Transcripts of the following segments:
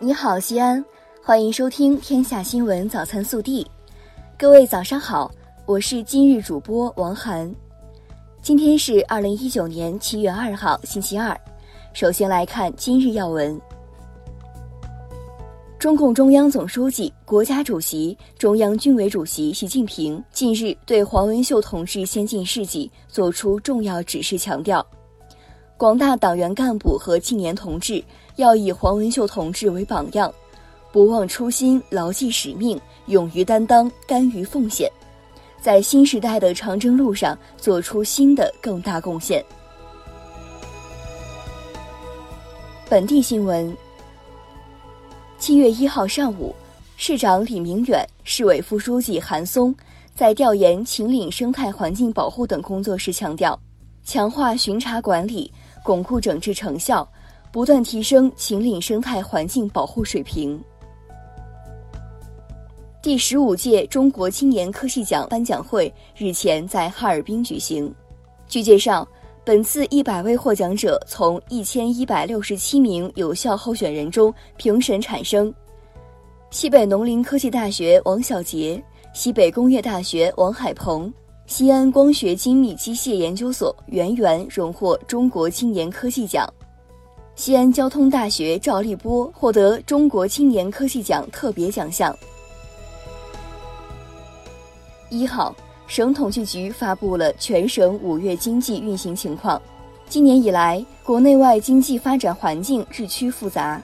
你好，西安，欢迎收听《天下新闻早餐速递》。各位早上好，我是今日主播王涵。今天是二零一九年七月二号，星期二。首先来看今日要闻。中共中央总书记、国家主席、中央军委主席习近平近日对黄文秀同志先进事迹作出重要指示，强调，广大党员干部和青年同志要以黄文秀同志为榜样，不忘初心，牢记使命，勇于担当，甘于奉献，在新时代的长征路上做出新的更大贡献。本地新闻。七月一号上午，市长李明远、市委副书记韩松在调研秦岭生态环境保护等工作时强调，强化巡查管理，巩固整治成效，不断提升秦岭生态环境保护水平。第十五届中国青年科技奖颁奖会日前在哈尔滨举行。据介绍。本次一百位获奖者从一千一百六十七名有效候选人中评审产生。西北农林科技大学王小杰、西北工业大学王海鹏、西安光学精密机械研究所袁源荣获中国青年科技奖，西安交通大学赵立波获得中国青年科技奖特别奖项。一号。省统计局发布了全省五月经济运行情况。今年以来，国内外经济发展环境日趋复杂，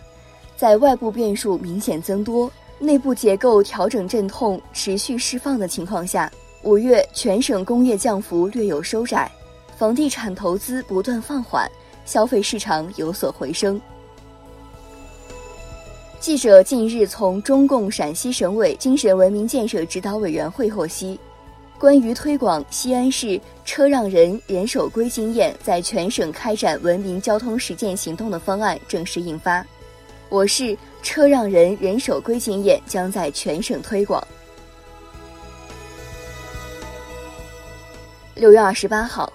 在外部变数明显增多、内部结构调整阵痛持续释放的情况下，五月全省工业降幅略有收窄，房地产投资不断放缓，消费市场有所回升。记者近日从中共陕西省委精神文明建设指导委员会获悉。关于推广西安市车让人人守规经验，在全省开展文明交通实践行动的方案正式印发。我市车让人人守规经验将在全省推广。六月二十八号，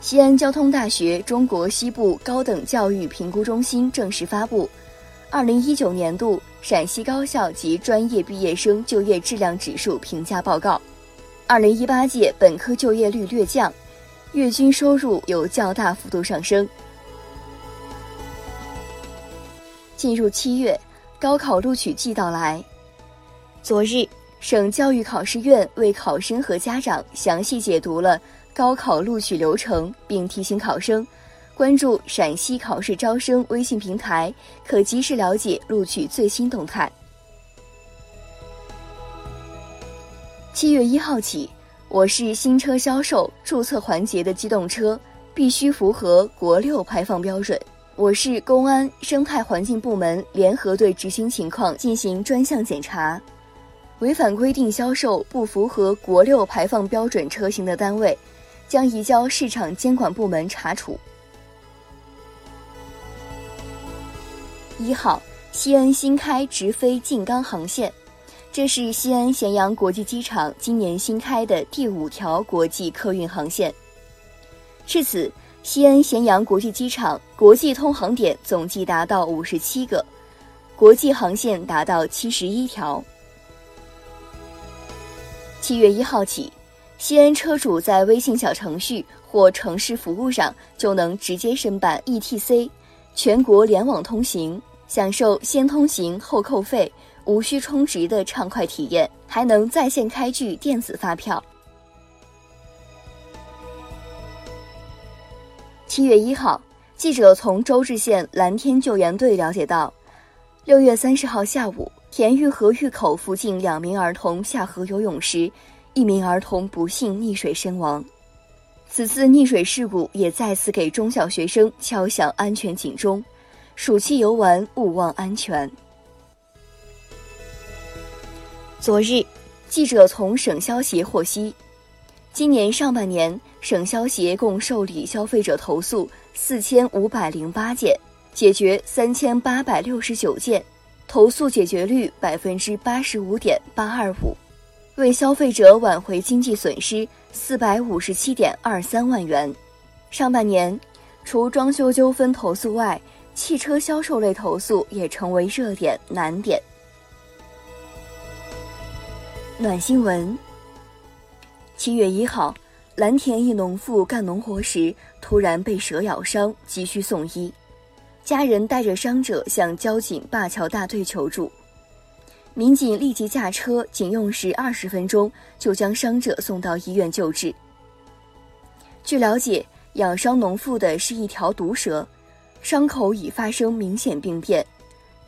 西安交通大学中国西部高等教育评估中心正式发布二零一九年度陕西高校及专业毕业生就业质量指数评价报告。二零一八届本科就业率略降，月均收入有较大幅度上升。进入七月，高考录取季到来。昨日，省教育考试院为考生和家长详细解读了高考录取流程，并提醒考生关注陕西考试招生微信平台，可及时了解录取最新动态。七月一号起，我市新车销售注册环节的机动车必须符合国六排放标准。我市公安生态环境部门联合对执行情况进行专项检查，违反规定销售不符合国六排放标准车型的单位，将移交市场监管部门查处。一号，西安新开直飞静冈航线。这是西安咸阳国际机场今年新开的第五条国际客运航线。至此，西安咸阳国际机场国际通航点总计达到五十七个，国际航线达到七十一条。七月一号起，西安车主在微信小程序或城市服务上就能直接申办 ETC，全国联网通行，享受先通行后扣费。无需充值的畅快体验，还能在线开具电子发票。七月一号，记者从周至县蓝天救援队了解到，六月三十号下午，田峪河峪口附近两名儿童下河游泳时，一名儿童不幸溺水身亡。此次溺水事故也再次给中小学生敲响安全警钟：暑期游玩勿忘安全。昨日，记者从省消协获悉，今年上半年，省消协共受理消费者投诉四千五百零八件，解决三千八百六十九件，投诉解决率百分之八十五点八二五，为消费者挽回经济损失四百五十七点二三万元。上半年，除装修纠纷投诉外，汽车销售类投诉也成为热点难点。暖新闻：七月一号，蓝田一农妇干农活时突然被蛇咬伤，急需送医，家人带着伤者向交警灞桥大队求助。民警立即驾车，仅用时二十分钟就将伤者送到医院救治。据了解，咬伤农妇的是一条毒蛇，伤口已发生明显病变，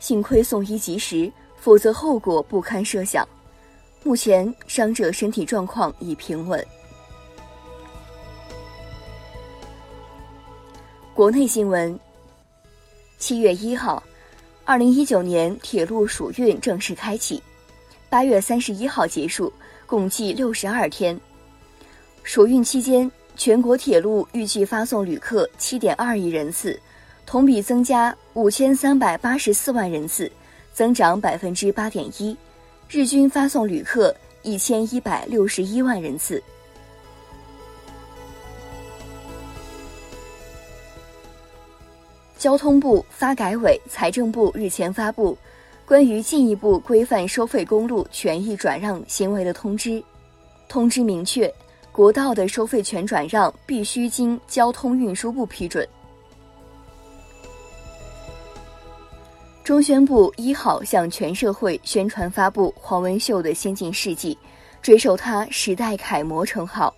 幸亏送医及时，否则后果不堪设想。目前伤者身体状况已平稳。国内新闻：七月一号。二零一九年铁路暑运正式开启，八月三十一号结束，共计六十二天。暑运期间，全国铁路预计发送旅客七点二亿人次，同比增加五千三百八十四万人次，增长百分之八点一，日均发送旅客一千一百六十一万人次。交通部、发改委、财政部日前发布关于进一步规范收费公路权益转让行为的通知。通知明确，国道的收费权转让必须经交通运输部批准。中宣部一号向全社会宣传发布黄文秀的先进事迹，追授他时代楷模称号。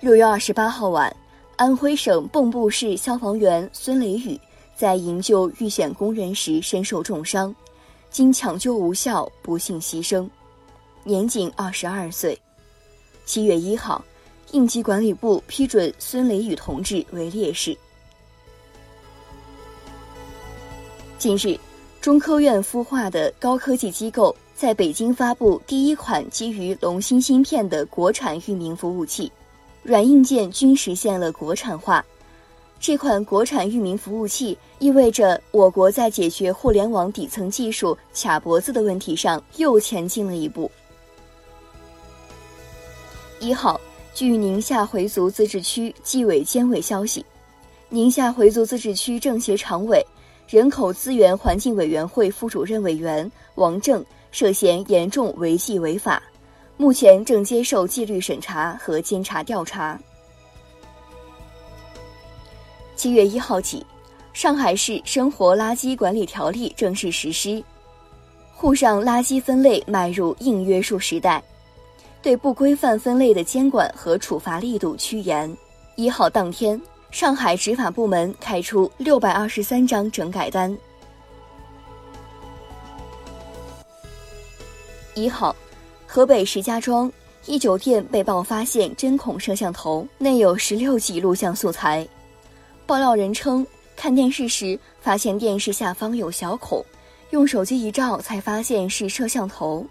六月二十八号晚，安徽省蚌埠市消防员孙雷雨在营救遇险工人时身受重伤，经抢救无效，不幸牺牲，年仅二十二岁。七月一号，应急管理部批准孙雷雨同志为烈士。近日，中科院孵化的高科技机构在北京发布第一款基于龙芯芯片的国产域名服务器。软硬件均实现了国产化，这款国产域名服务器意味着我国在解决互联网底层技术卡脖子的问题上又前进了一步。一号，据宁夏回族自治区纪委监委消息，宁夏回族自治区政协常委、人口资源环境委员会副主任委员王正涉嫌严重违纪违法。目前正接受纪律审查和监察调查。七月一号起，上海市生活垃圾管理条例正式实施，沪上垃圾分类迈入硬约束时代，对不规范分类的监管和处罚力度趋严。一号当天，上海执法部门开出六百二十三张整改单。一号。河北石家庄一酒店被曝发现针孔摄像头，内有十六 G 录像素材。爆料人称，看电视时发现电视下方有小孔，用手机一照才发现是摄像头。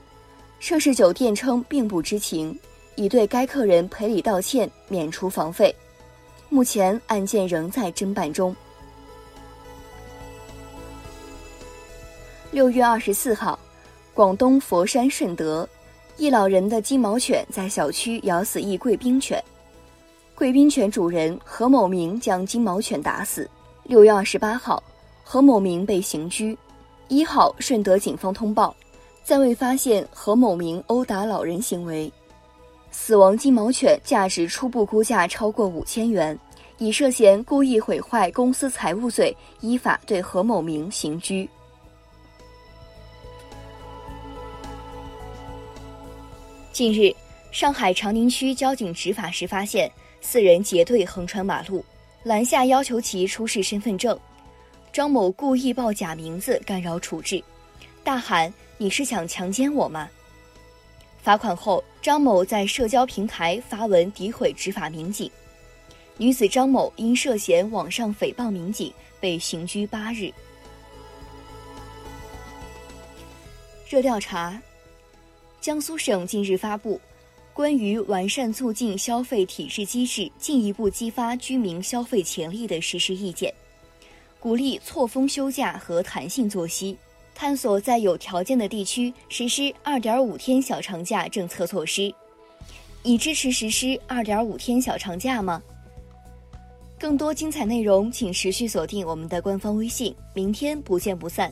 涉事酒店称并不知情，已对该客人赔礼道歉，免除房费。目前案件仍在侦办中。六月二十四号，广东佛山顺德。一老人的金毛犬在小区咬死一贵宾犬，贵宾犬主人何某明将金毛犬打死。六月二十八号，何某明被刑拘。一号，顺德警方通报，暂未发现何某明殴打老人行为。死亡金毛犬价值初步估价超过五千元，以涉嫌故意毁坏公司财物罪，依法对何某明刑拘。近日，上海长宁区交警执法时发现四人结队横穿马路，拦下要求其出示身份证。张某故意报假名字干扰处置，大喊：“你是想强奸我吗？”罚款后，张某在社交平台发文诋毁执法民警。女子张某因涉嫌网上诽谤民警被刑拘八日。热调查。江苏省近日发布《关于完善促进消费体制机制，进一步激发居民消费潜力的实施意见》，鼓励错峰休假和弹性作息，探索在有条件的地区实施二点五天小长假政策措施。你支持实施二点五天小长假吗？更多精彩内容，请持续锁定我们的官方微信。明天不见不散。